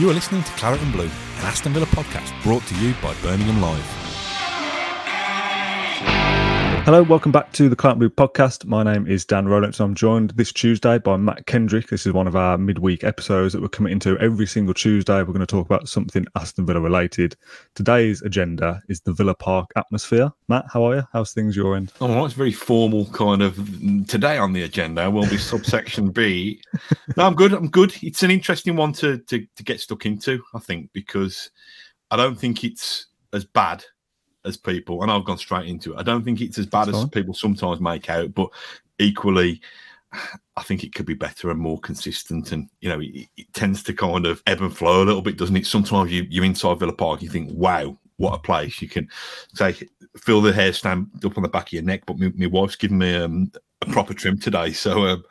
You are listening to Claret and Blue, an Aston Villa podcast brought to you by Birmingham Live. Hello, welcome back to the Claret Blue podcast. My name is Dan Rolinson. I'm joined this Tuesday by Mat Kendrick. This is one of our midweek episodes that we're committing to every single Tuesday. We're going to talk about something Aston Villa related. Today's agenda is the Villa Park atmosphere. Matt, how are you? How's things your end? Oh, well, it's very formal kind of today on the agenda will be subsection B. No, I'm good. I'm good. It's an interesting one to, to to get stuck into, I think, because I don't think it's as bad as people, and I've gone straight into it. I don't think it's as bad That's as fine. people sometimes make out, but equally, I think it could be better and more consistent. And you know, it, it tends to kind of ebb and flow a little bit, doesn't it? Sometimes you you're inside Villa Park, you think, wow. What a place! You can say, feel the hair stand up on the back of your neck. But my, my wife's given me um, a proper trim today, so um,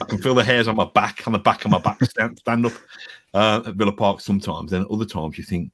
I can feel the hairs on my back, on the back of my back stand, stand up uh, at Villa Park sometimes. Then other times you think,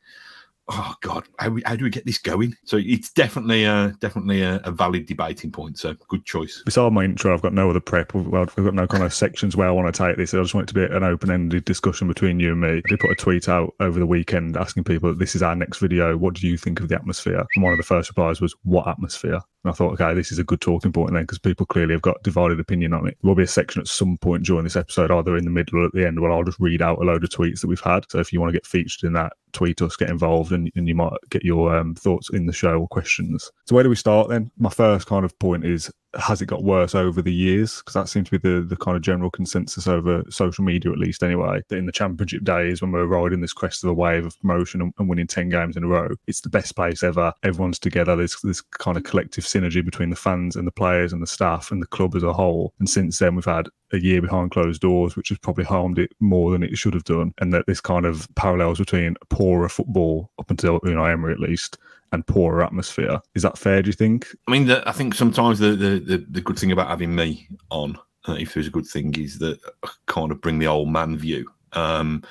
oh God, how, how do we get this going? So it's definitely a, definitely a, a valid debating point. So good choice. Beside my intro, I've got no other prep. Well, I've got no kind of sections where I want to take this. I just want it to be an open-ended discussion between you and me. I put a tweet out over the weekend asking people, "This is our next video. What do you think of the atmosphere?" And one of the first replies was, "What atmosphere?" And I thought, okay, this is a good talking point then because people clearly have got divided opinion on it. There will be a section at some point during this episode, either in the middle or at the end, where I'll just read out a load of tweets that we've had. So if you want to get featured in that, tweet us, get involved, and, and you might get your um, thoughts in the show or questions. So where do we start then? My first kind of point is has it got worse over the years? Because that seems to be the, the kind of general consensus over social media, at least anyway. That in the championship days, when we're riding this crest of a wave of promotion and, and winning 10 games in a row, it's the best place ever. Everyone's together. There's this kind of collective synergy between the fans and the players and the staff and the club as a whole. And since then, we've had a year behind closed doors, which has probably harmed it more than it should have done. And that this kind of parallels between poorer football up until, know, Emery at least, and poorer atmosphere. Is that fair, do you think? I mean, the, I think sometimes the, the, the, the good thing about having me on, uh, if there's a good thing, is that I kind of bring the old man view. Um,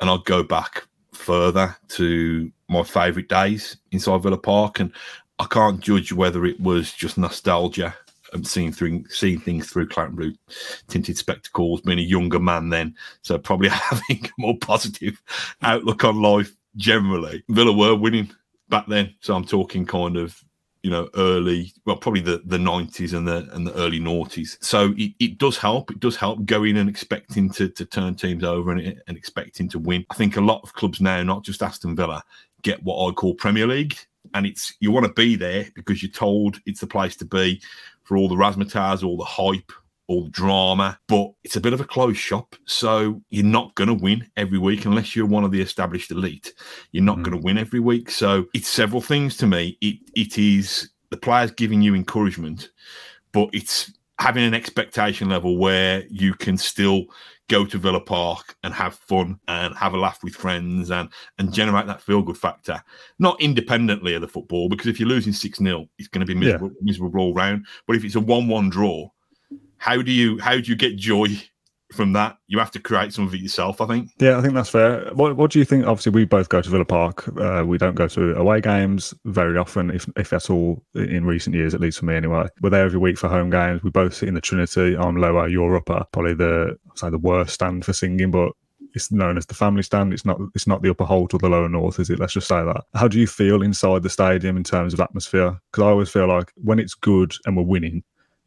and I'll go back further to my favourite days inside Villa Park. And I can't judge whether it was just nostalgia and seeing through seeing things through Claret Blue tinted spectacles, being a younger man then, so probably having a more positive outlook on life generally. Villa were winning back then, so I'm talking kind of you know early, well probably the the 90s and the and the early noughties. So it, it does help. It does help going and expecting to to turn teams over and, and expecting to win. I think a lot of clubs now, not just Aston Villa, get what I call Premier League. And it's you want to be there because you're told it's the place to be for all the razzmatazz, all the hype, all drama, but it's a bit of a closed shop. So you're not going to win every week unless you're one of the established elite. You're not hmm. going to win every week. So it's several things to me. It it is the players giving you encouragement, but it's having an expectation level where you can still go to Villa Park and have fun and have a laugh with friends and and generate that feel good factor, not independently of the football. Because if you're losing six 0 it's going to be miserable, miserable all round. But if it's a one-one draw, how do you how do you get joy from that? You have to create some of it yourself. I think. Yeah, I think that's fair. What What do you think? Obviously, we both go to Villa Park. Uh, we don't go to away games very often, if if that's all in recent years, at least for me anyway. We're there every week for home games. We both sit in the Trinity. I'm lower, you're upper. Probably the say the worst stand for singing, but it's known as the family stand. It's not it's not the upper Holte or the lower north, is it? Let's just say that. How do you feel inside the stadium in terms of atmosphere? Because I always feel like when it's good and we're winning,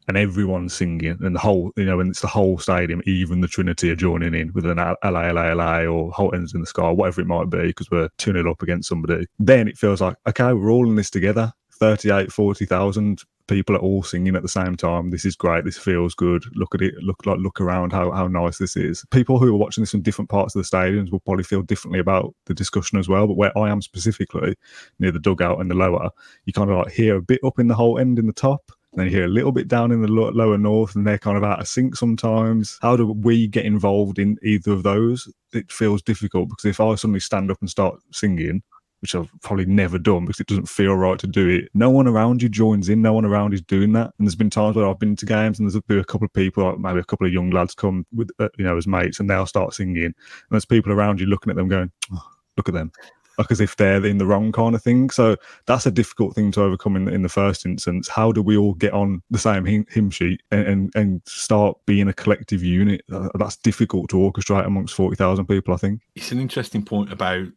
and everyone's singing, and the whole, you know, and it's the whole stadium, even the Trinity are joining in with an LA, LA, LA, or Holte Enders in the Sky, whatever it might be, because we're 2 up against somebody. Then it feels like, okay, we're all in this together. 38, 40,000 people are all singing at the same time. This is great. This feels good. Look at it. Look like look around how how nice this is. People who are watching this from different parts of the stadiums will probably feel differently about the discussion as well. But where I am specifically near the dugout and the lower, you kind of like hear a bit up in the Holte End in the top. Then you hear a little bit down in the lo- lower north, and they're kind of out of sync sometimes. How do we get involved in either of those? It feels difficult because if I suddenly stand up and start singing, which I've probably never done because it doesn't feel right to do it. No one around you joins in. No one around is doing that. And there's been times where I've been to games and there's been a couple of people, like maybe a couple of young lads come with, uh, you know, as mates, and they'll start singing. And there's people around you looking at them going, oh, look at them. Like as if they're in the wrong kind of thing. So that's a difficult thing to overcome in, in the first instance. How do we all get on the same hymn, hymn sheet and, and, and start being a collective unit? That's difficult to orchestrate amongst 40,000 people, I think. It's an interesting point about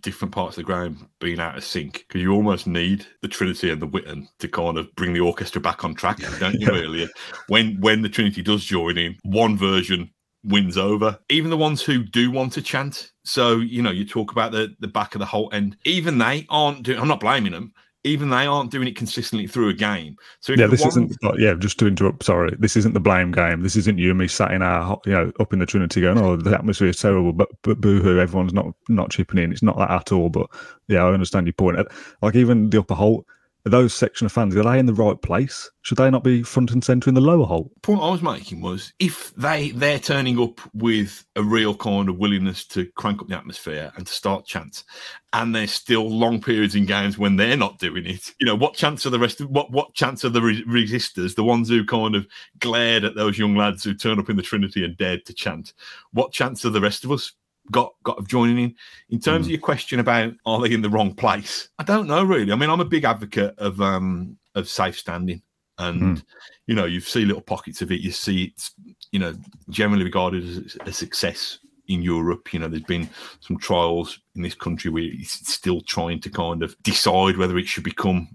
different parts of the ground being out of sync because you almost need the Trinity and the Witton to kind of bring the orchestra back on track, don't you? Really, when when the Trinity does join in, one version wins over. Even the ones who do want to chant. So you know, you talk about the the back of the Holte End. Even they aren't doing. I'm not blaming them even they aren't doing it consistently through a game. So yeah, this isn't. Yeah, just to interrupt. Sorry, this isn't the blame game. This isn't you and me sat in our, you know, up in the Trinity going, "Oh, the atmosphere is terrible," but but boohoo, everyone's not not chipping in. It's not that at all. But yeah, I understand your point. Like even the upper Holte, those section of fans, are they in the right place? Should they not be front and centre in the lower Holte? The point I was making was if they they're turning up with a real kind of willingness to crank up the atmosphere and to start chants, and there's still long periods in games when they're not doing it. You know, what chance are the rest of what what chance are the re- resistors, the ones who kind of glared at those young lads who turn up in the Trinity and dared to chant? What chance are the rest of us got got of joining in. In terms mm. of your question about are they in the wrong place, I don't know really. I mean, I'm a big advocate of um of safe standing, and mm. you know, you see little pockets of it. You see it's you know generally regarded as a success in Europe. You know, there's been some trials in this country where it's still trying to kind of decide whether it should become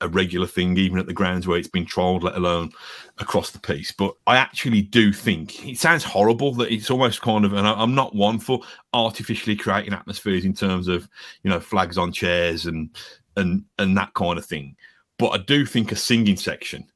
a regular thing, even at the grounds where it's been trialled, let alone across the piece. But I actually do think it sounds horrible that it's almost kind of, and I'm not one for artificially creating atmospheres in terms of, you know, flags on chairs and and and that kind of thing. But I do think a singing section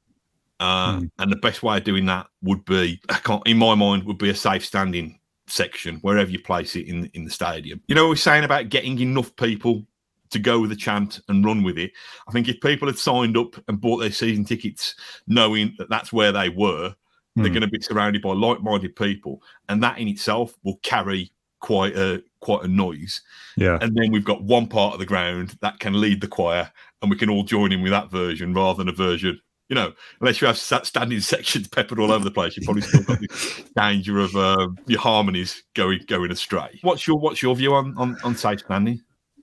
uh, mm. And the best way of doing that would be, in my mind, would be a safe standing section, wherever you place it in in the stadium. You know, we're saying about getting enough people to go with the chant and run with it. I think if people had signed up and bought their season tickets, knowing that that's where they were, mm. they're hmm. going to be surrounded by like-minded people, and that in itself will carry quite a quite a noise. Yeah. And then we've got one part of the ground that can lead the choir, and we can all join in with that version rather than a version you know, unless you have standing sections peppered all over the place, you probably still got the danger of uh, your harmonies going going astray. What's your what's your view on on, on safe standing?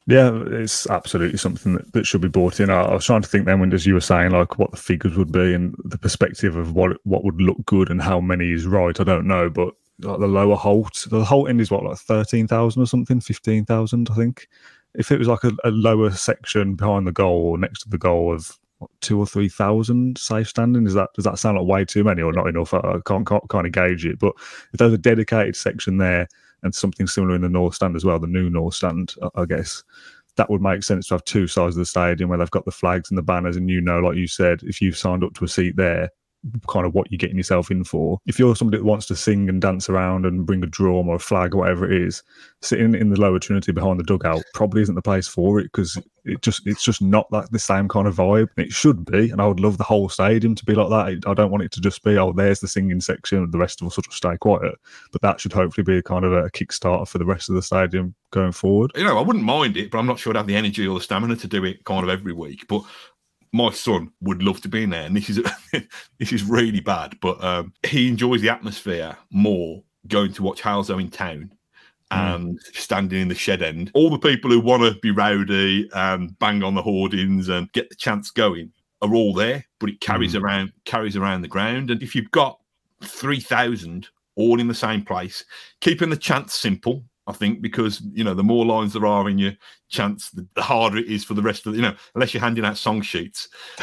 Yeah, it's absolutely something that, that should be brought in. I, I, was trying to think then when as you were saying like what the figures would be and the perspective of what what would look good and how many is right. I don't know, but like the lower Holte, the Holte end is what like thirteen thousand or something, fifteen thousand, I think. If it was like a, a lower section behind the goal or next to the goal of two or three thousand safe standing. Is that does that sound like way too many or not enough? I can't can't, can't gauge it. But if there's a dedicated section there and something similar in the north stand as well, the new north stand, I guess that would make sense to have two sides of the stadium where they've got the flags and the banners, and you know, like you said, if you've signed up to a seat there, kind of what you're getting yourself in for. If you're somebody that wants to sing and dance around and bring a drum or a flag or whatever it is, sitting in the lower Trinity behind the dugout probably isn't the place for it because it just it's just not like the same kind of vibe. It should be, and I would love the whole stadium to be like that. I don't want it to just be oh, there's the singing section, the rest of us sort of stay quiet. But that should hopefully be a kind of a kickstarter for the rest of the stadium going forward. You know, I wouldn't mind it, but I'm not sure I'd have the energy or the stamina to do it kind of every week. But my son would love to be in there, and this is this is really bad, but um, he enjoys the atmosphere more going to watch Halesowen in town hmm. and mm. standing in the shed end. All the people who want to be rowdy and bang on the hoardings and get the chance going are all there, but it carries mm. around carries around the ground. And if you've got three thousand all in the same place, keeping the chance simple I think because you know the more lines there are in your chance, the, the harder it is for the rest of the, you know unless you're handing out song sheets.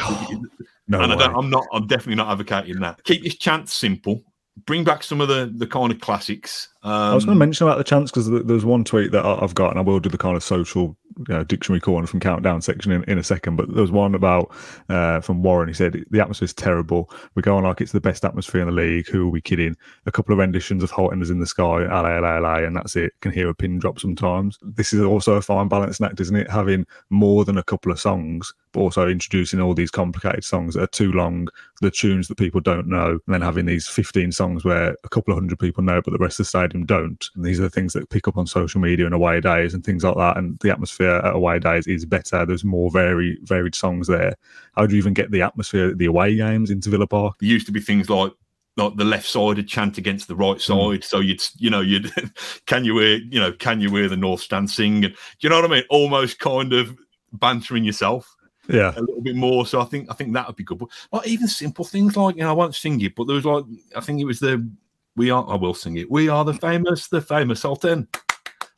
no, and I am not. I'm definitely not advocating that. Keep your chance simple. Bring back some of the the kind of classics. Um, I was going to mention about the chance because there's one tweet that I've got, and I will do the kind of social you know, dictionary corner from countdown section in, in a second. But there was one about uh, from Warren. He said the atmosphere is terrible. We're going like it's the best atmosphere in the league. Who are we kidding? A couple of renditions of Holte Enders in the Sky, LA, LA, LA, and that's it. Can hear a pin drop sometimes. This is also a fine balancing act, isn't it? Having more than a couple of songs, but also introducing all these complicated songs that are too long, the tunes that people don't know, and then having these 15 songs where a couple of hundred people know, but the rest of the stadium don't. And these are the things that pick up on social media and away days and things like that. And the atmosphere at away days is better. There's more very varied songs there. How do you even get the atmosphere at the away games into Villa Park? there used to be things like like the left side would chant against the right mm. side. So you'd you know you'd can you wear you know can you wear the North Stand sing? And do you know what I mean? Almost kind of bantering yourself Yeah. a little bit more. So I think I think that would be good. But like even simple things like you know I won't sing it, but there was like I think it was the we are I will sing it. We are the famous, the famous Sultan.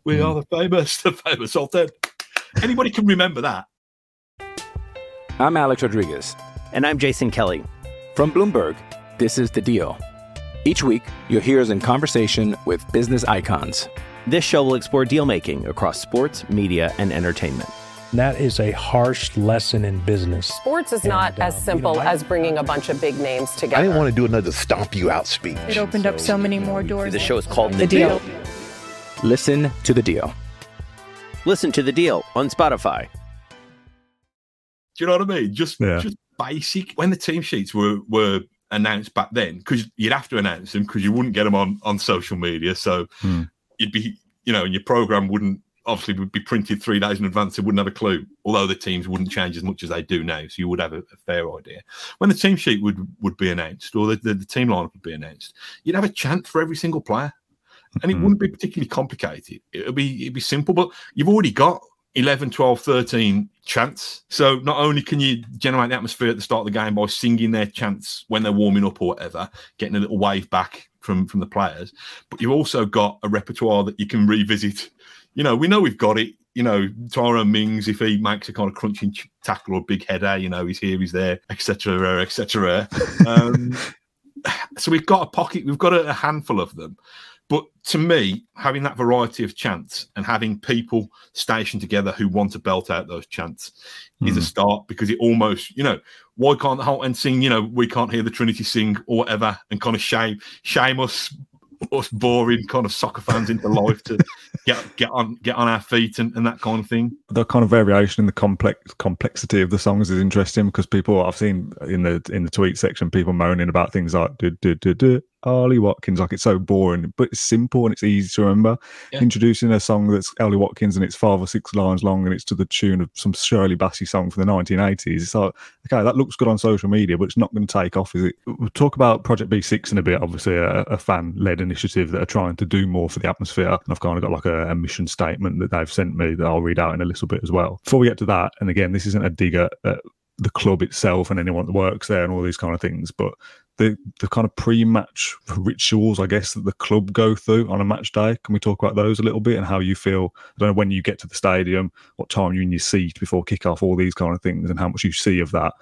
We hmm. are the famous, the famous Sultan. Anybody can remember that. I'm Alex Rodriguez. And I'm Jason Kelly. From Bloomberg, this is The Deal. Each week, you'll hear us in conversation with business icons. This show will explore deal making across sports, media, and entertainment. That is a harsh lesson in business. Sports is not And, as um, you simple know, I- as bringing a bunch of big names together. I didn't want to do another stomp you out speech. It opened up so many more doors. The show is called The The Deal. Deal. Listen to The Deal. Listen to The Deal on Spotify. Do you know what I mean? Just Yeah. just basic. When the team sheets were were announced back then, because you'd have to announce them because you wouldn't get them on on social media. So Hmm. you'd be, you know, and your program wouldn't obviously would be printed three days in advance. They wouldn't have a clue. Although the teams wouldn't change as much as they do now, so you would have a, a fair idea. When the team sheet would would be announced or the, the, the team lineup would be announced, you'd have a chant for every single player. And it Mhm. wouldn't be particularly complicated. It'd be it'd be simple, but you've already got 11, 12, 13 chants. So not only can you generate the atmosphere at the start of the game by singing their chants when they're warming up or whatever, getting a little wave back from from the players, but you've also got a repertoire that you can revisit. You know, we know we've got it. You know, Tyrone Mings, if he makes a kind of crunching ch- tackle or big header, you know, he's here, he's there, etc., etc. Um, so we've got a pocket, we've got a, a handful of them. But to me, having that variety of chants and having people stationed together who want to belt out those chants is a start because it almost, you know, why can't the whole and sing, you know, we can't hear the Trinity sing or whatever and kind of shame shame us us boring kind of soccer fans into life to get get on get on our feet and, and that kind of thing. the kind of variation in the complex complexity of the songs is interesting because people I've seen in the in the tweet section people moaning about things like do do do do Ollie Watkins like it's so boring but it's simple and it's easy to remember. Yeah. introducing a song that's Ollie Watkins and it's five or six lines long and it's to the tune of some Shirley Bassey song from the 1980s it's like okay that looks good on social media but it's not going to take off is it? We'll talk about Project B6 in a bit obviously a, a fan led initiative that are trying to do more for the atmosphere and I've kind of got like a, a mission statement that they've sent me that I'll read out in a little bit as well. Before we get to that and again this isn't a dig at, at the club itself and anyone that works there and all these kind of things but the the kind of pre-match rituals, I guess, that the club go through on a match day. Can we talk about those a little bit and how you feel? I don't know when you get to the stadium, what time you're in your seat before kick-off, all these kind of things, and how much you see of that.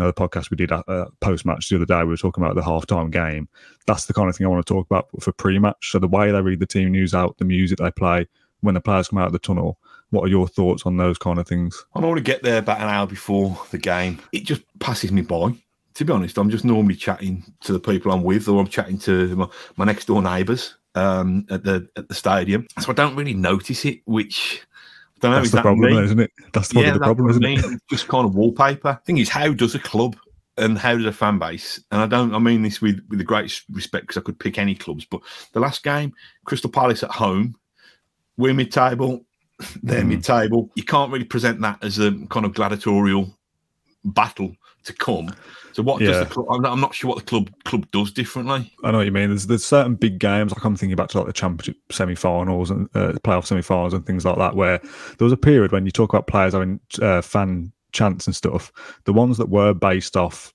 Uh, the podcast we did uh, post-match the other day, we were talking about the half-time game. That's the kind of thing I want to talk about for pre-match. So the way they read the team news out, the music they play when the players come out of the tunnel. What are your thoughts on those kind of things? I to get there about an hour before the game. It just passes me by. To be honest, I'm just normally chatting to the people I'm with, or I'm chatting to my, my next door neighbours um, at the at the stadium. So I don't really notice it. Which I don't know. That's is the that problem, me? isn't it? That's probably yeah, the problem, isn't it? mean. Just kind of wallpaper. Thing is, how does a club and how does a fan base? And I don't. I mean this with with the greatest respect because I could pick any clubs, but the last game, Crystal Palace at home, we're mid table, they're Mm. mid table. You can't really present that as a kind of gladiatorial battle to come. So what Yeah. does the club? I'm not, I'm not sure what the club club does differently. I know what you mean. There's there's certain big games. Like I'm thinking back to like the championship semi-finals and uh, playoff semi-finals and things like that, where there was a period when you talk about players having uh, fan chants and stuff. The ones that were based off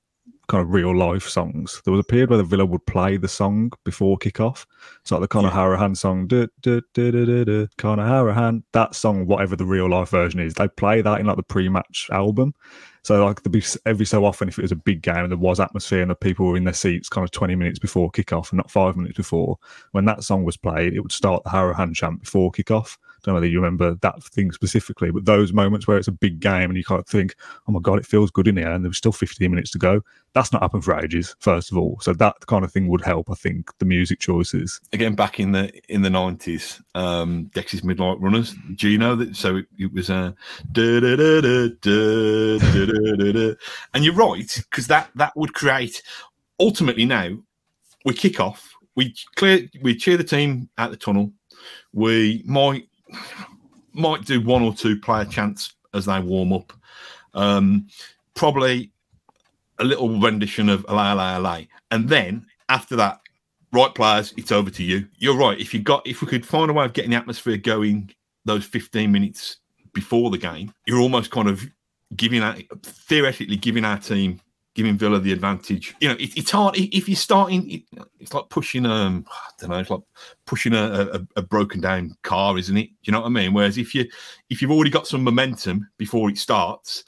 kind of real life songs. There was a period where the Villa would play the song before kickoff. It's like the Conor Hourihane song, duh, duh, duh, Conor Hourihane, that song, whatever the real life version is, they play that in like the pre-match album. So like there'd be every so often if it was a big game and there was atmosphere and the people were in their seats kind of 20 minutes before kickoff and not five minutes before, when that song was played, it would start the Hourihane chant before kickoff don't know whether you remember that thing specifically, but those moments where it's a big game and you can't think, oh my God, it feels good in here and there's still 15 minutes to go. That's not happened for ages, first of all. So that kind of thing would help, I think, the music choices. Again, back in the in the 90s, um, Midnight Runners, do you know that? So it, it was a. And you're right, because that, that would create, ultimately now, we kick off, we clear, we cheer the team at the tunnel, we might might do one or two player chants as they warm up, um, probably a little rendition of "Alay Alay Alay," and then after that right players, it's over to you. You're right. If you got, if we could find a way of getting the atmosphere going, those 15 minutes before the game, you're almost kind of giving out, theoretically giving our team, giving Villa the advantage. You know, it, it's hard if you're starting. It, it's like pushing, um, I don't know, it's like pushing a, a, a broken down car, isn't it? Do you know what I mean? Whereas if you if you've already got some momentum before it starts,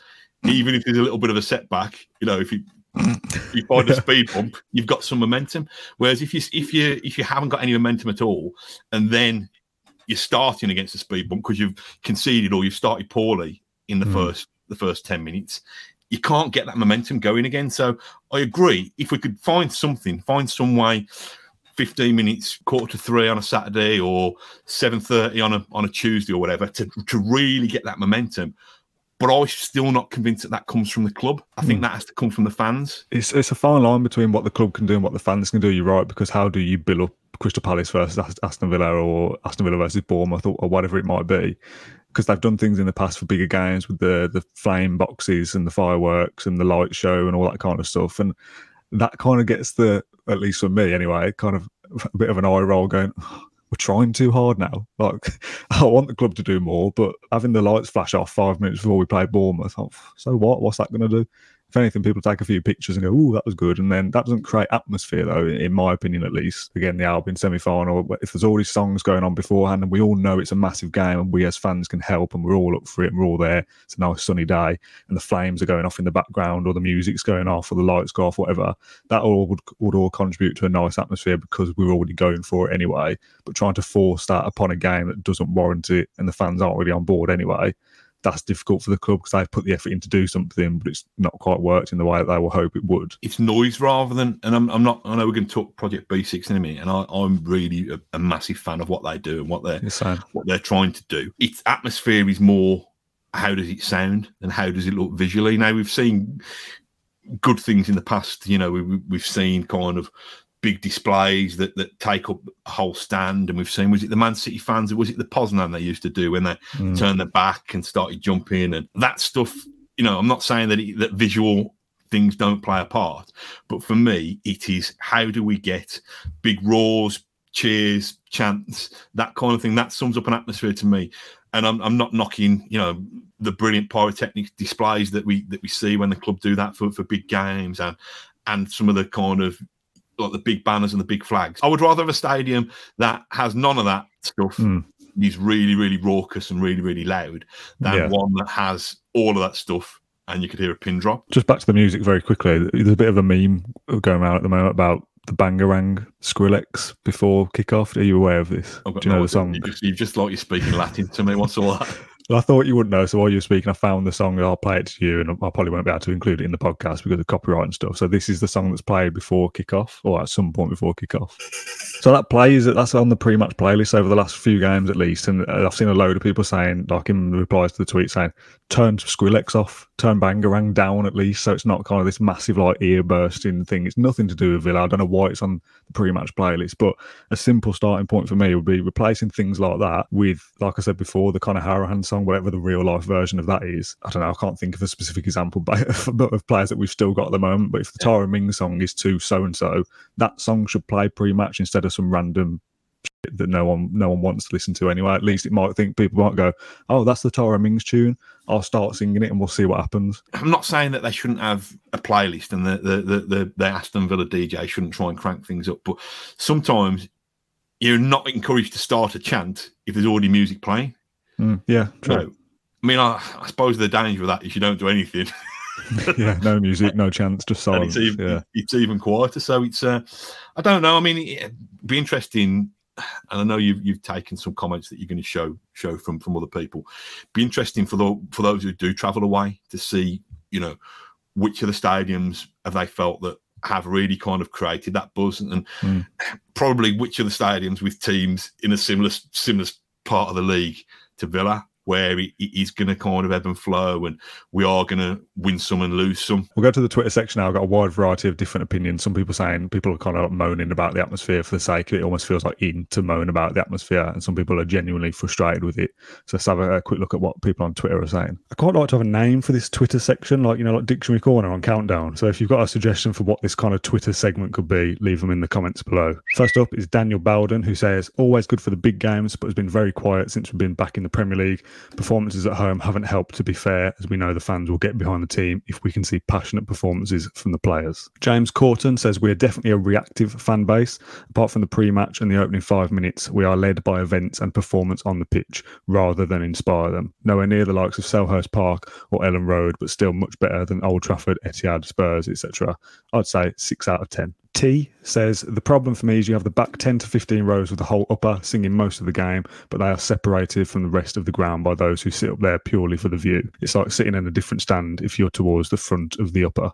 even if there's a little bit of a setback, you know, if you if you find a speed bump, you've got some momentum. Whereas if you if you if you haven't got any momentum at all, and then you're starting against a speed bump because you've conceded or you've started poorly in the Mm. first the first ten minutes, you can't get that momentum going again. So I agree. If we could find something, find some way. 15 minutes, quarter to three on a Saturday or 7.30 on a on a Tuesday or whatever to, to really get that momentum. But I'm still not convinced that that comes from the club. I think Mm. that has to come from the fans. It's it's a fine line between what the club can do and what the fans can do. You're right because how do you build up Crystal Palace versus Ast- Aston Villa or Aston Villa versus Bournemouth or, or whatever it might be? Because they've done things in the past for bigger games with the the flame boxes and the fireworks and the light show and all that kind of stuff, and that kind of gets the at least for me anyway, kind of a bit of an eye roll going. Oh, we're trying too hard now. Like, I want the club to do more, but having the lights flash off five minutes before we play Bournemouth, oh, so what? What's that going to do? If anything, people take a few pictures and go, "Oh, that was good," and then that doesn't create atmosphere, though, in my opinion, at least. Again, the Albion semi-final, if there's already songs going on beforehand, and we all know it's a massive game, and we as fans can help, and we're all up for it, and we're all there. It's a nice sunny day, and the flames are going off in the background, or the music's going off, or the lights go off, whatever. That all would would all contribute to a nice atmosphere because we're already going for it anyway. But trying to force that upon a game that doesn't warrant it, and the fans aren't really on board anyway that's difficult for the club because they've put the effort in to do something, but it's not quite worked in the way that they will hope it would. It's noise rather than, and I'm, I'm not. I know we're going to talk Project B6 in a minute, and I, I'm really a, a massive fan of what they do and what they're saying, what they're trying to do. Its atmosphere is more how does it sound and how does it look visually. Now we've seen good things in the past. You know, we, we've seen kind of big displays that, that take up a whole stand, and we've seen was it the Man City fans or was it the Poznan they used to do when they Mm. turned their back and started jumping and that stuff. You know, I'm not saying that it, that visual things don't play a part, but for me, it is how do we get big roars, cheers, chants, that kind of thing. That sums up an atmosphere to me. And I'm, I'm not knocking, you know, the brilliant pyrotechnic displays that we that we see when the club do that for, for big games and and some of the kind of like the big banners and the big flags. I would rather have a stadium that has none of that stuff. Mm. Is really, really raucous and really, really loud than Yeah. one that has all of that stuff and you could hear a pin drop. just back to the music very quickly. There's a bit of a meme going around at the moment about the Bangarang Skrillex before kickoff. Are you aware of this? Got Do you know no the song? You just, you just like you're speaking Latin to me. What's all that? I thought you wouldn't know. So while you were speaking, I found the song. I'll play it to you, and I probably won't be able to include it in the podcast because of copyright and stuff. So this is the song that's played before kickoff, or at some point before kickoff. So that plays. That's on the pre-match playlist over the last few games at least, and I've seen a load of people saying, like in replies to the tweet, saying, "Turn Skrillex off, turn Bangarang down at least." So it's not kind of this massive like ear bursting thing. It's nothing to do with Villa. I don't know why it's on the pre-match playlist, but a simple starting point for me would be replacing things like that with, like I said before, the Conor Hourihane song, whatever the real life version of that is. I don't know. I can't think of a specific example but of players that we've still got at the moment. But if the Tyrone Mings song is to so and so, that song should play pre-match instead of some random that no one no one wants to listen to anyway. At least it might think people might go, "Oh, that's the Tyrone Mings tune. I'll start singing it and we'll see what happens." I'm not saying that they shouldn't have a playlist and the the the, the, the Aston Villa DJ shouldn't try and crank things up, but sometimes you're not encouraged to start a chant if there's already music playing. Mm, yeah, true. No. I mean, I, I suppose the danger of that is you don't do anything. yeah, no music, no chance, just silence. it's even, yeah. it's even quieter. So it's, uh, I don't know. I mean, it'd be interesting. And I know you've you've taken some comments that you're going to show show from from other people. Be interesting for the for those who do travel away to see, you know, which of the stadiums have they felt that have really kind of created that buzz, and, Mm. probably which of the stadiums with teams in a similar similar part of the league to Villa, where it, it is going to kind of ebb and flow, and we are going to win some and lose some. We'll go to the Twitter section now. I've got a wide variety of different opinions. Some people saying people are kind of moaning about the atmosphere for the sake of it. It almost feels like in to moan about the atmosphere, and some people are genuinely frustrated with it. So let's have a, a quick look at what people on Twitter are saying. I quite like to have a name for this Twitter section, like you know, like Dictionary Corner on Countdown. So if you've got a suggestion for what this kind of Twitter segment could be, leave them in the comments below. First up is Daniel Bowden, who says always good for the big games, but has been very quiet since we've been back in the Premier League. Performances at home haven't helped. To be fair, as we know, the fans will get behind the team if we can see passionate performances from the players. James Corton says we are definitely a reactive fan base. Apart from the pre-match and the opening five minutes, we are led by events and performance on the pitch rather than inspire them. Nowhere near the likes of Selhurst Park or Elland Road, but still much better than Old Trafford, Etihad, Spurs, etc. I'd say six out of ten. T says the problem for me is you have the back 10 to 15 rows with the whole upper singing most of the game, but they are separated from the rest of the ground by those who sit up there purely for the view. It's like sitting in a different stand if you're towards the front of the upper.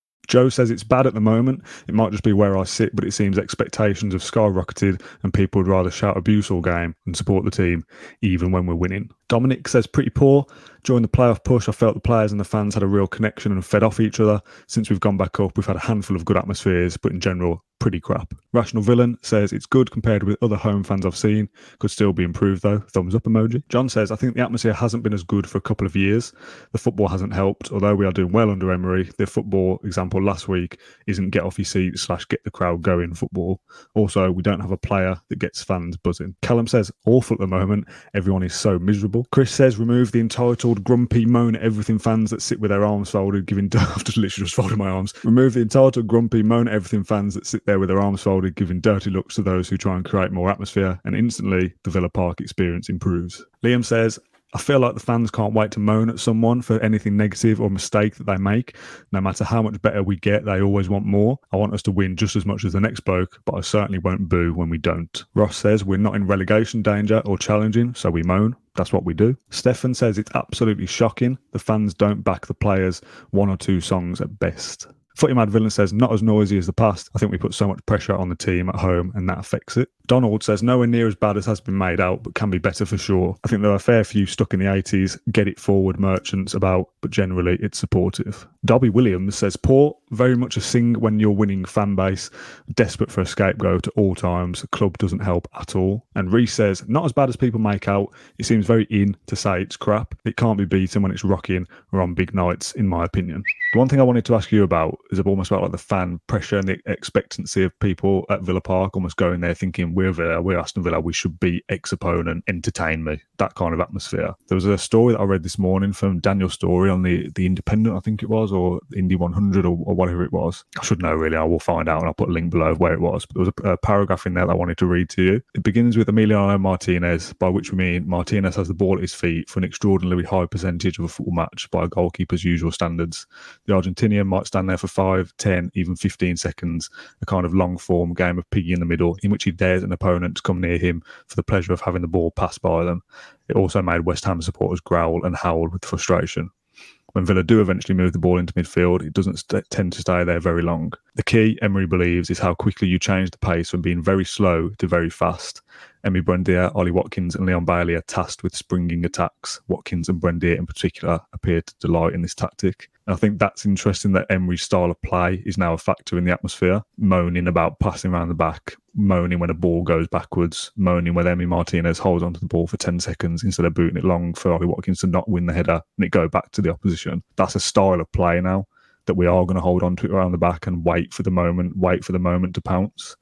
Joe says it's bad at the moment. It might just be where I sit, but it seems expectations have skyrocketed and people would rather shout abuse all game and support the team, even when we're winning. Dominic says pretty poor. During the playoff push, I felt the players and the fans had a real connection and fed off each other. Since we've gone back up, we've had a handful of good atmospheres, but in general, pretty crap. Rational Villain says it's good compared with other home fans I've seen. Could still be improved though. Thumbs up emoji. John says I think the atmosphere hasn't been as good for a couple of years. The football hasn't helped. Although we are doing well under Emery, the football example last week isn't get off your seat slash get the crowd going football. Also, we don't have a player that gets fans buzzing. Callum says awful at the moment. Everyone is so miserable. Chris says remove the entitled grumpy moan at everything fans that sit with their arms folded, giving I've literally just folded my arms. Remove the entitled grumpy moan at everything fans that sit there with their arms folded, giving dirty looks to those who try and create more atmosphere, and instantly the Villa Park experience improves. Liam says, I feel like the fans can't wait to moan at someone for anything negative or mistake that they make. No matter how much better we get, they always want more. I want us to win just as much as the next bloke, but I certainly won't boo when we don't. Ross says we're not in relegation danger or challenging, so we moan. That's what we do. Stefan says it's absolutely shocking. The fans don't back the players, one or two songs at best. Footy Mad Villain says, not as noisy as the past. I think we put so much pressure on the team at home and that affects it. Donald says, nowhere near as bad as has been made out, but can be better for sure. I think there are a fair few stuck in the 80s, get it forward merchants about, but generally it's supportive. Dobby Williams says, poor, very much a sing when you're winning fan base, desperate for a scapegoat at all times. Club doesn't help at all. And Reese says, not as bad as people make out. It seems very in to say it's crap. It can't be beaten when it's rocking or on big nights, in my opinion. The one thing I wanted to ask you about is almost about like the fan pressure and the expectancy of people at Villa Park almost going there thinking we're Villa, we're Aston Villa, we should beat X opponent, entertain me, that kind of atmosphere. There was a story that I read this morning from Daniel Storey on the the Independent, I think it was, or Indy 100 or, or whatever it was. I should know really. I will find out and I'll put a link below of where it was. But there was a, a paragraph in there that I wanted to read to you. It begins with Emiliano Martinez, by which we mean Martinez has the ball at his feet for an extraordinarily high percentage of a football match by a goalkeeper's usual standards. The Argentinian might stand there for five, ten, even 15 seconds, a kind of long form game of piggy in the middle, in which he dares an opponent to come near him for the pleasure of having the ball pass by them. It also made West Ham supporters growl and howl with frustration. When Villa do eventually move the ball into midfield, it doesn't st- tend to stay there very long. The key, Emery believes, is how quickly you change the pace from being very slow to very fast. Emi Buendia, Ollie Watkins, and Leon Bailey are tasked with springing attacks. Watkins and Buendia, in particular, appear to delight in this tactic. And I think that's interesting that Emery's style of play is now a factor in the atmosphere. Moaning about passing around the back, moaning when a ball goes backwards, moaning when Emi Martinez holds onto the ball for 10 seconds instead of booting it long for Ollie Watkins to not win the header and it go back to the opposition. That's a style of play now that we are going to hold on to it around the back and wait for the moment, wait for the moment to pounce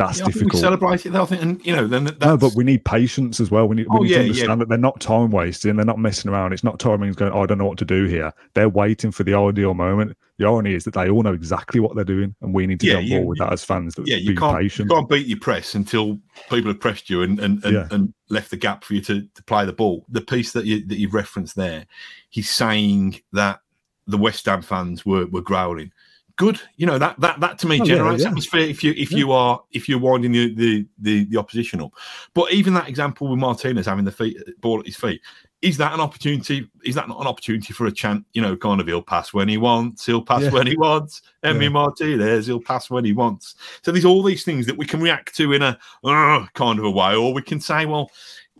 that's yeah, difficult. we celebrate it, though, I think, and you know, then that's... no, but we need patience as well. We need, we Oh, need yeah, to understand yeah. that they're not time wasting. They're not messing around. It's not timing going. Oh, I don't know what to do here. They're waiting for the ideal moment. The irony is that they all know exactly what they're doing, and we need to get on board with that as fans. That yeah, you can't, patient. you can't beat your press until people have pressed you and and, and, and left the gap for you to, to play the ball. The piece that you that you referenced there, he's saying that the West Ham fans were were growling. Good, you know that that that to me Oh, generates yeah. atmosphere. If you if you are if you're winding the, the the the opposition up, but even that example with Martinez having the feet ball at his feet, is that an opportunity? Is that not an opportunity for a chant? You know, kind of he'll pass when he wants, he'll pass Yeah. when he wants. Emi Yeah. Martinez, he'll pass when he wants. So there's all these things that we can react to in a kind of a way, or we can say, well,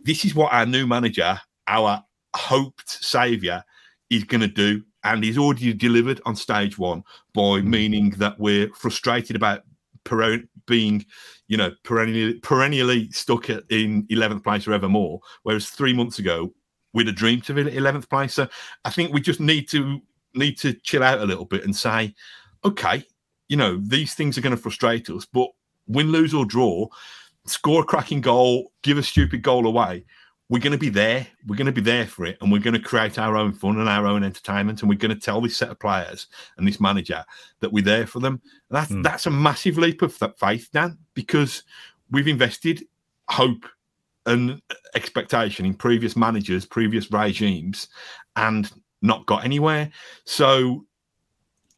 this is what our new manager, our hoped saviour, is going to do. And he's already delivered on stage one by mm. meaning that we're frustrated about perenn- being, you know, perennially, perennially stuck at, in 11th place or evermore. Whereas three months ago, we'd have dreamed of it at 11th place. So I think we just need to need to chill out a little bit and say, okay, you know, these things are going to frustrate us, but win, lose, or draw, score a cracking goal, give a stupid goal away. We're going to be there. We're going to be there for it, and we're going to create our own fun and our own entertainment. And we're going to tell this set of players and this manager that we're there for them. And that's Mm. that's a massive leap of faith, Dan, because we've invested hope and expectation in previous managers, previous regimes, and not got anywhere. So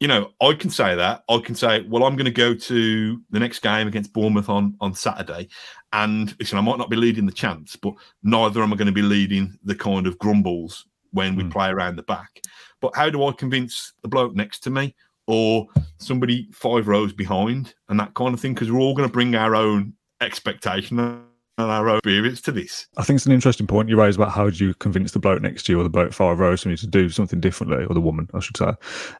you know, I can say that. I can say, well, I'm going to go to the next game against Bournemouth on on Saturday, and listen, I might not be leading the chance, but neither am I going to be leading the kind of grumbles when we Mm. play around the back. But how do I convince the bloke next to me or somebody five rows behind and that kind of thing? Because we're all going to bring our own expectation and our experience to this. I think it's an interesting point you raise about how do you convince the bloke next to you or the bloke five rows from you to do something differently, or the woman, I should say.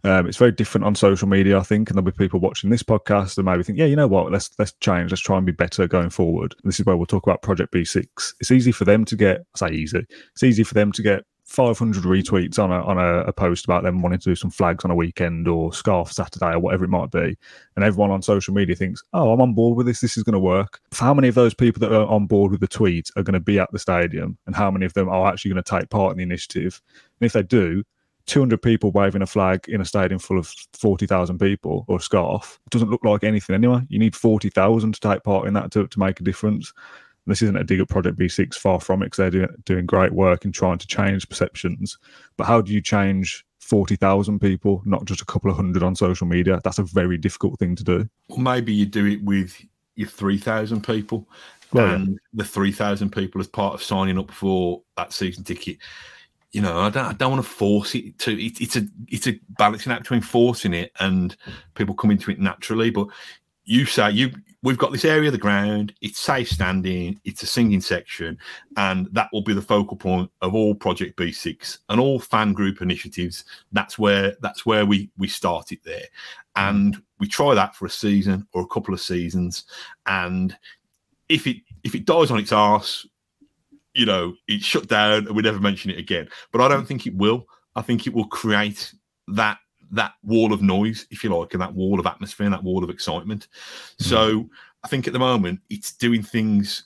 Um, it's very different on social media, I think, and there'll be people watching this podcast that maybe think, yeah, you know what, let's let's change, let's try and be better going forward. This is where we'll talk about Project B6. It's easy for them to get, I say easy, it's easy for them to get 500 retweets on a on a, a post about them wanting to do some flags on a weekend or scarf Saturday or whatever it might be, and everyone on social media thinks, "Oh, I'm on board with this. This is going to work." How many of those people that are on board with the tweet are going to be at the stadium, and how many of them are actually going to take part in the initiative? And if they do, 200 people waving a flag in a stadium full of 40,000 people or a scarf doesn't look like anything anyway. You need 40,000 to take part in that to, to make a difference. And this isn't a dig at Project B6, far from it, because they're doing, doing great work in trying to change perceptions. But how do you change 40,000 people, not just a couple of hundred on social media? That's a very difficult thing to do. Well, maybe you do it with your 3,000 people Well, yeah. and the 3,000 people as part of signing up for that season ticket. You know, I don't, I don't want to force it to. It, it's a it's a balancing act between forcing it and people coming to it naturally. But you say you we've got this area of the ground. It's safe standing. It's a singing section, and that will be the focal point of all Project B6 and all fan group initiatives. That's where that's where we we start it there, and we try that for a season or a couple of seasons, and if it if it dies on its arse, you know, it's shut down and we never mention it again. But I don't mm. think it will. I think it will create that that wall of noise, if you like, and that wall of atmosphere and that wall of excitement. Mm-hmm. So I think at the moment it's doing things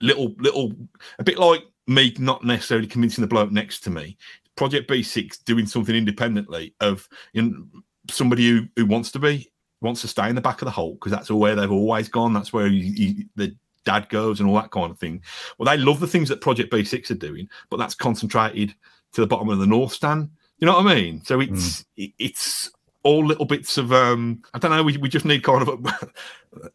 little little a bit like me not necessarily convincing the bloke next to me. Project B6 doing something independently of you know, somebody who, who wants to be wants to stay in the back of the hole because that's where they've always gone. That's where you, you, the dad goes and all that kind of thing. Well, they love the things that Project B6 are doing, but that's concentrated to the bottom of the North Stand. You know what I mean? So it's it, it's all little bits of um I don't know. We, we just need kind of a,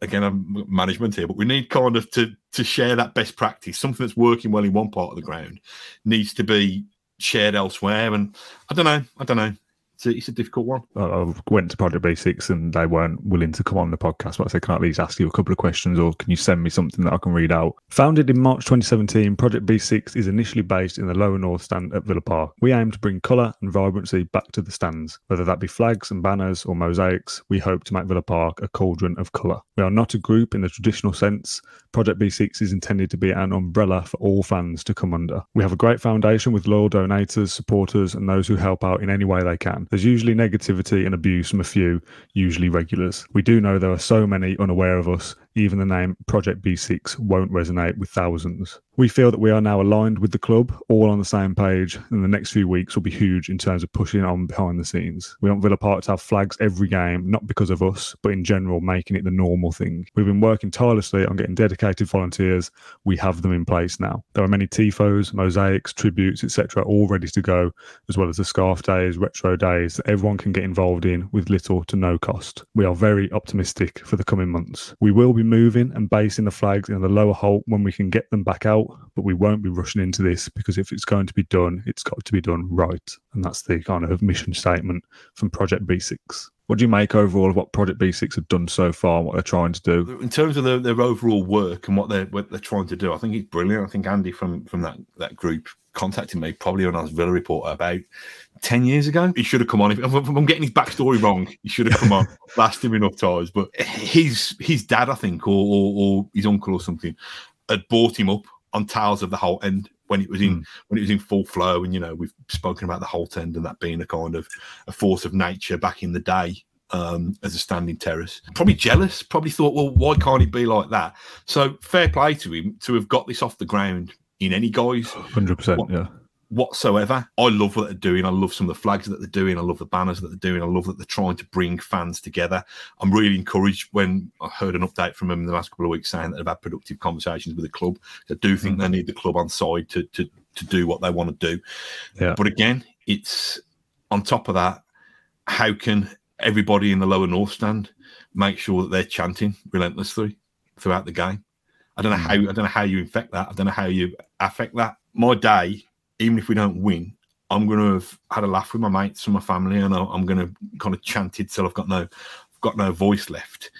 again I'm management here, but we need kind of to to share that best practice. Something that's working well in one part of the ground needs to be shared elsewhere. And I don't know. I don't know. It's a, it's a difficult one. I went to Project B6 and they weren't willing to come on the podcast. But I said, can I at least ask you a couple of questions or can you send me something that I can read out? Founded in March 2017, Project B6 is initially based in the lower north stand at Villa Park. We aim to bring colour and vibrancy back to the stands. Whether that be flags and banners or mosaics, we hope to make Villa Park a cauldron of colour. We are not a group in the traditional sense. Project B6 is intended to be an umbrella for all fans to come under. We have a great foundation with loyal donators, supporters, and those who help out in any way they can. There's usually negativity and abuse from a few, usually regulars. We do know there are so many unaware of us, even the name Project B6 won't resonate with thousands. We feel that we are now aligned with the club, all on the same page, and the next few weeks will be huge in terms of pushing on behind the scenes. We want Villa Park to have flags every game, not because of us, but in general, making it the normal thing. We've been working tirelessly on getting dedicated volunteers. We have them in place now. There are many TIFOs, mosaics, tributes, etc., all ready to go, as well as the scarf days, retro days that everyone can get involved in with little to no cost. We are very optimistic for the coming months. We will be moving and basing the flags in the lower Holte when we can get them back out but we won't be rushing into this because if it's going to be done, it's got to be done right. And that's the kind of mission statement from Project B6. What do you make overall of what Project B6 have done so far and what they're trying to do? In terms of their, their overall work and what they're what they're trying to do, I think it's brilliant. I think Andy from from that that group contacted me probably on our Villa report about 10 years ago. He should have come on. If, if I'm getting his backstory wrong, he should have come on, last him enough times. But his his dad, I think, or, or, or his uncle or something, had bought him up on Tales of the Holte End when it was in mm. when it was in full flow. And you know, we've spoken about the Holte End and that being a kind of a force of nature back in the day um, as a standing terrace. Probably jealous. Probably thought, well, why can't it be like that? So fair play to him to have got this off the ground in any guise. Hundred percent. Yeah whatsoever. I love what they're doing. I love some of the flags that they're doing. I love the banners that they're doing. I love that they're trying to bring fans together. I'm really encouraged when I heard an update from them in the last couple of weeks saying that they've had productive conversations with the club. I do think mm-hmm. they need the club on side to, to to do what they want to do. Yeah. But again, it's on top of that, how can everybody in the lower north stand make sure that they're chanting relentlessly throughout the game? I don't know mm. how I don't know how you infect that. I don't know how you affect that. My day even if we don't win, I'm going to have had a laugh with my mates and my family, and I'm going to kind of chant it till I've got no, I've got no voice left.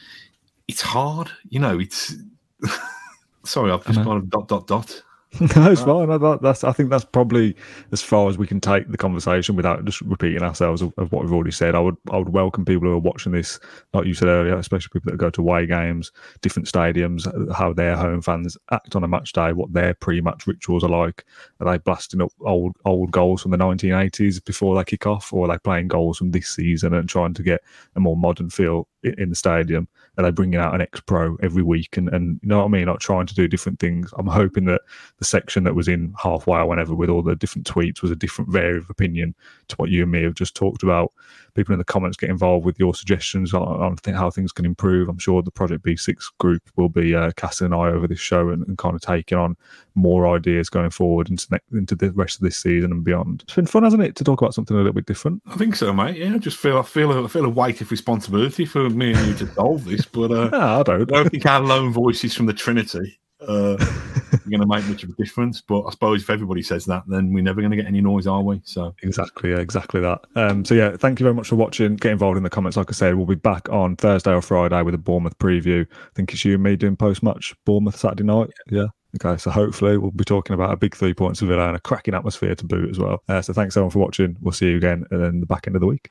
It's hard, you know. It's sorry, I've just kind of dot dot dot. no, it's fine. I, that's, I think that's probably as far as we can take the conversation without just repeating ourselves of, of, what we've already said. I would I would welcome people who are watching this, like you said earlier, especially people that go to away games, different stadiums, how their home fans act on a match day, what their pre-match rituals are like. Are they blasting up old old goals from the 1980s before they kick off, or are they playing goals from this season and trying to get a more modern feel in the stadium? Are they bringing out an ex-pro every week? And, and you know what I mean? Like trying to do different things. I'm hoping that the section that was in halfway or whenever with all the different tweets was a different varied of opinion to what you and me have just talked about. People in the comments get involved with your suggestions on, on how things can improve. I'm sure the Project B6 group will be uh, casting an eye over this show and, and, kind of taking on more ideas going forward into, ne- into the rest of this season and beyond. It's been fun, hasn't it, to talk about something a little bit different? I think so, mate. Yeah, I just feel I feel a, I feel a weight of responsibility for me and you to solve this, but uh, no, I don't. I don't think our lone voices from the Trinity uh, going to make much of a difference. But I suppose if everybody says that, then we're never going to get any noise, are we? So exactly, yeah, exactly that. Um, so yeah, thank you very much for watching. Get involved in the comments. Like I said, we'll be back on Thursday or Friday with a Bournemouth preview. I think it's you and me doing post match Bournemouth Saturday night. Yeah. Okay, so hopefully we'll be talking about a big three points of Villa and a cracking atmosphere to boot as well. Uh, so thanks everyone for watching. We'll see you again in the back end of the week.